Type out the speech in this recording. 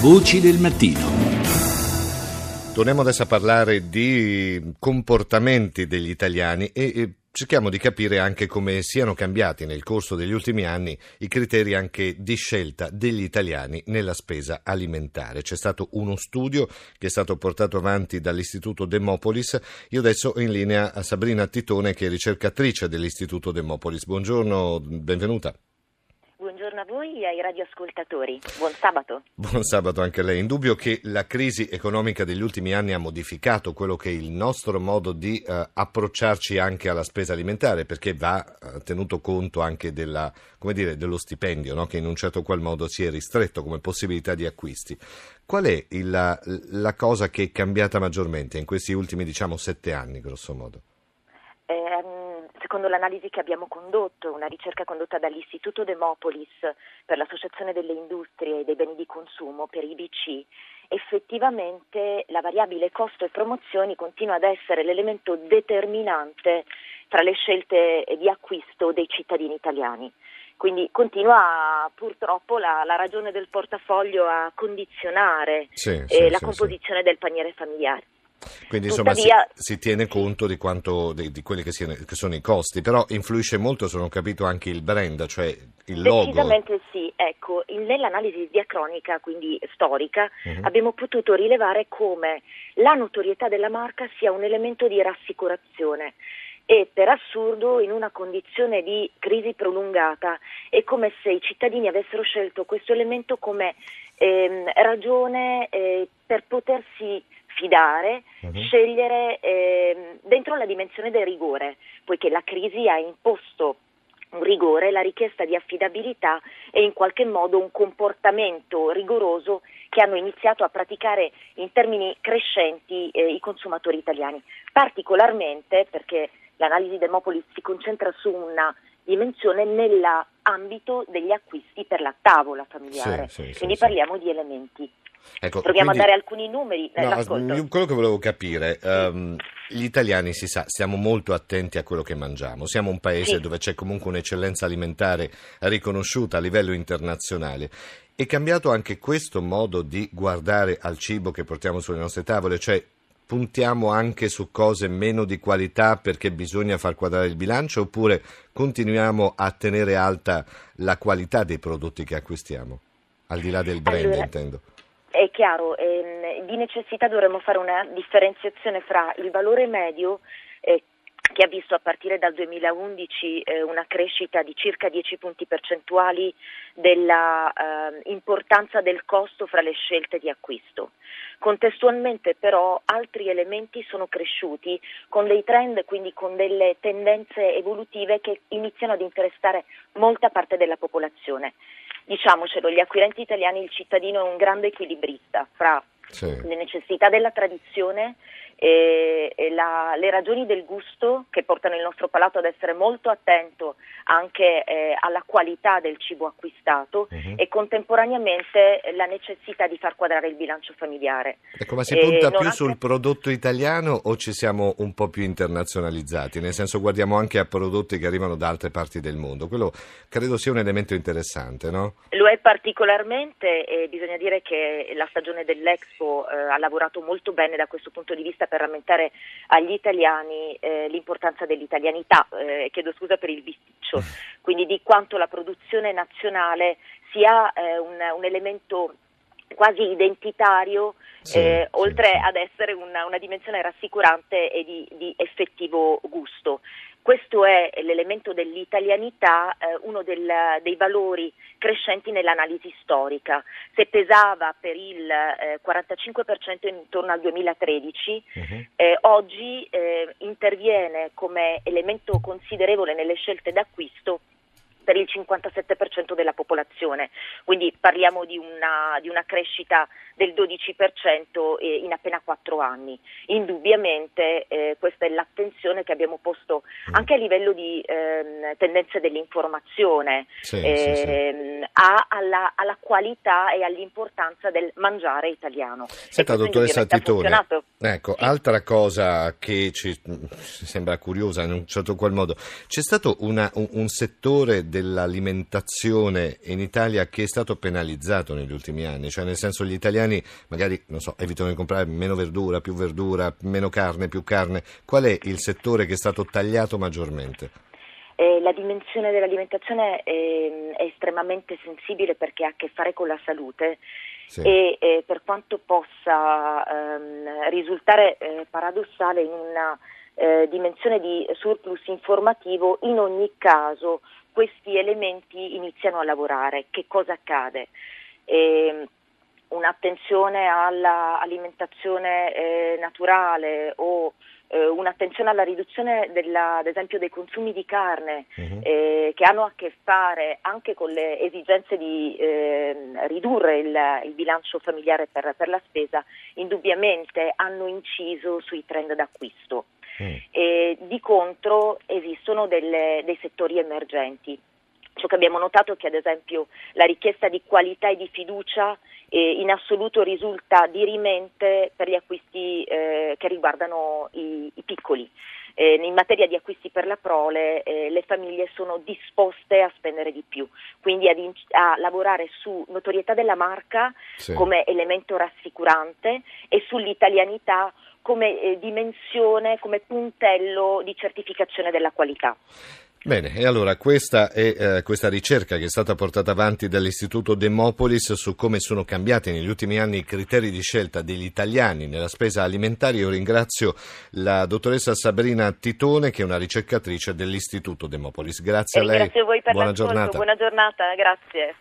Voci del mattino. Torniamo adesso a parlare di comportamenti degli italiani e cerchiamo di capire anche come siano cambiati nel corso degli ultimi anni i criteri anche di scelta degli italiani nella spesa alimentare. C'è stato uno studio che è stato portato avanti dall'Istituto Demopolis. Io adesso ho in linea a Sabrina Titone che è ricercatrice dell'Istituto Demopolis. Buongiorno, benvenuta buongiorno a voi e ai radioascoltatori. Buon sabato. Buon sabato anche a lei. Indubbio che la crisi economica degli ultimi anni ha modificato quello che è il nostro modo di uh, approcciarci anche alla spesa alimentare, perché va uh, tenuto conto anche della, dire, dello stipendio, no? che in un certo qual modo si è ristretto come possibilità di acquisti. Qual è il, la, la cosa che è cambiata maggiormente in questi ultimi, diciamo, sette anni, grosso modo? Secondo l'analisi che abbiamo condotto, una ricerca condotta dall'Istituto Demopolis per l'Associazione delle Industrie e dei Beni di Consumo, per IBC, effettivamente la variabile costo e promozioni continua ad essere l'elemento determinante tra le scelte di acquisto dei cittadini italiani. Quindi continua purtroppo la, la ragione del portafoglio a condizionare sì, eh, sì, la sì, composizione del paniere familiare. Quindi insomma Tuttavia, si, si, tiene conto di, quanto, di, di quelli che, siano, che, sono i costi, però influisce molto, se non ho capito, anche il brand, cioè il logo. Decisamente sì, ecco, nell'analisi diacronica, quindi storica, uh-huh. abbiamo potuto rilevare come la notorietà della marca sia un elemento di rassicurazione e per assurdo in una condizione di crisi prolungata è come se i cittadini avessero scelto questo elemento come ehm, ragione eh, per potersi fidare, uh-huh. scegliere eh, dentro la dimensione del rigore, poiché la crisi ha imposto un rigore, la richiesta di affidabilità e in qualche modo un comportamento rigoroso che hanno iniziato a praticare in termini crescenti eh, i consumatori italiani, particolarmente perché l'analisi Demopolis si concentra su una dimensione nell'ambito degli acquisti per la tavola familiare, sì, sì, quindi sì, parliamo di elementi Ecco, Proviamo quindi, a dare alcuni numeri. No, quello che volevo capire, um, gli italiani si sa, siamo molto attenti a quello che mangiamo, siamo un paese sì. dove c'è comunque un'eccellenza alimentare riconosciuta a livello internazionale. È cambiato anche questo modo di guardare al cibo che portiamo sulle nostre tavole, cioè puntiamo anche su cose meno di qualità perché bisogna far quadrare il bilancio oppure continuiamo a tenere alta la qualità dei prodotti che acquistiamo? Al di là del brand, allora, intendo. È chiaro, ehm, di necessità dovremmo fare una differenziazione fra il valore medio eh, che ha visto a partire dal 2011 eh, una crescita di circa 10 punti percentuali dell'importanza eh, del costo fra le scelte di acquisto. Contestualmente però altri elementi sono cresciuti con dei trend, quindi con delle tendenze evolutive che iniziano ad interessare molta parte della popolazione diciamocelo, gli acquirenti italiani, il cittadino è un grande equilibrista fra sì. le necessità della tradizione e, e la, le ragioni del gusto che portano il nostro palato ad essere molto attento anche eh, alla qualità del cibo acquistato uh-huh. e contemporaneamente la necessità di far quadrare il bilancio familiare. Ecco, ma si punta eh, più sul prodotto italiano o ci siamo un po' più internazionalizzati? Nel senso guardiamo anche a prodotti che arrivano da altre parti del mondo. Quello credo sia un elemento interessante, no? Lo è particolarmente e bisogna dire che la stagione dell'Expo eh, ha lavorato molto bene da questo punto di vista per rammentare agli italiani eh, l'importanza dell'italianità, eh, chiedo scusa per il bisticcio, quindi di quanto la produzione nazionale sia eh, un, un elemento quasi identitario, sì, eh, sì, oltre sì. ad essere una, una, dimensione rassicurante e di, di effettivo gusto. Questo è l'elemento dell'italianità, eh, uno del, dei valori crescenti nell'analisi storica. Se pesava per il eh, 45% intorno al 2013, uh-huh. eh, oggi eh, interviene come elemento considerevole nelle scelte d'acquisto il 57% della popolazione, quindi parliamo di una, di una crescita del 12% in appena 4 anni. Indubbiamente eh, questa è l'attenzione che abbiamo posto mm. anche a livello di ehm, tendenze dell'informazione sì, ehm, sì, sì. Ehm, a, alla, alla, qualità e all'importanza del mangiare italiano. Senta, dottoressa Titone, ecco, altra cosa che ci sembra curiosa in un certo qual modo, c'è stato una, un, un settore del dell'alimentazione in Italia che è stato penalizzato negli ultimi anni? Cioè nel senso gli italiani magari, non so, evitano di comprare meno verdura, più verdura, meno carne, più carne. Qual è il settore che è stato tagliato maggiormente? Eh, la dimensione dell'alimentazione è, è, estremamente sensibile perché ha a che fare con la salute sì. e eh, per quanto possa ehm, risultare eh, paradossale in una eh, dimensione di surplus informativo, in ogni caso questi elementi iniziano a lavorare. Che cosa accade? Eh, un'attenzione all'alimentazione eh, naturale o eh, un'attenzione alla riduzione della, ad esempio dei consumi di carne uh-huh. eh, che hanno a che fare anche con le esigenze di eh, ridurre il, il, bilancio familiare per, per, la spesa, indubbiamente hanno inciso sui trend d'acquisto. Uh-huh. di contro esistono delle, dei settori emergenti. Ciò che abbiamo notato è che ad esempio la richiesta di qualità e di fiducia eh, in assoluto risulta dirimente per gli acquisti eh, che riguardano i, i piccoli. Eh, in materia di acquisti per la prole eh, le famiglie sono disposte a spendere di più, quindi ad, a lavorare su notorietà della marca sì. come elemento rassicurante e sull'italianità come eh, dimensione, come puntello di certificazione della qualità. Bene, e allora questa è eh, questa ricerca che è stata portata avanti dall'Istituto Demopolis su come sono cambiati negli ultimi anni i criteri di scelta degli italiani nella spesa alimentare. Io ringrazio la dottoressa Sabrina Titone che è una ricercatrice dell'Istituto Demopolis. Grazie a lei. Grazie a voi per buona giornata. Buona giornata, grazie.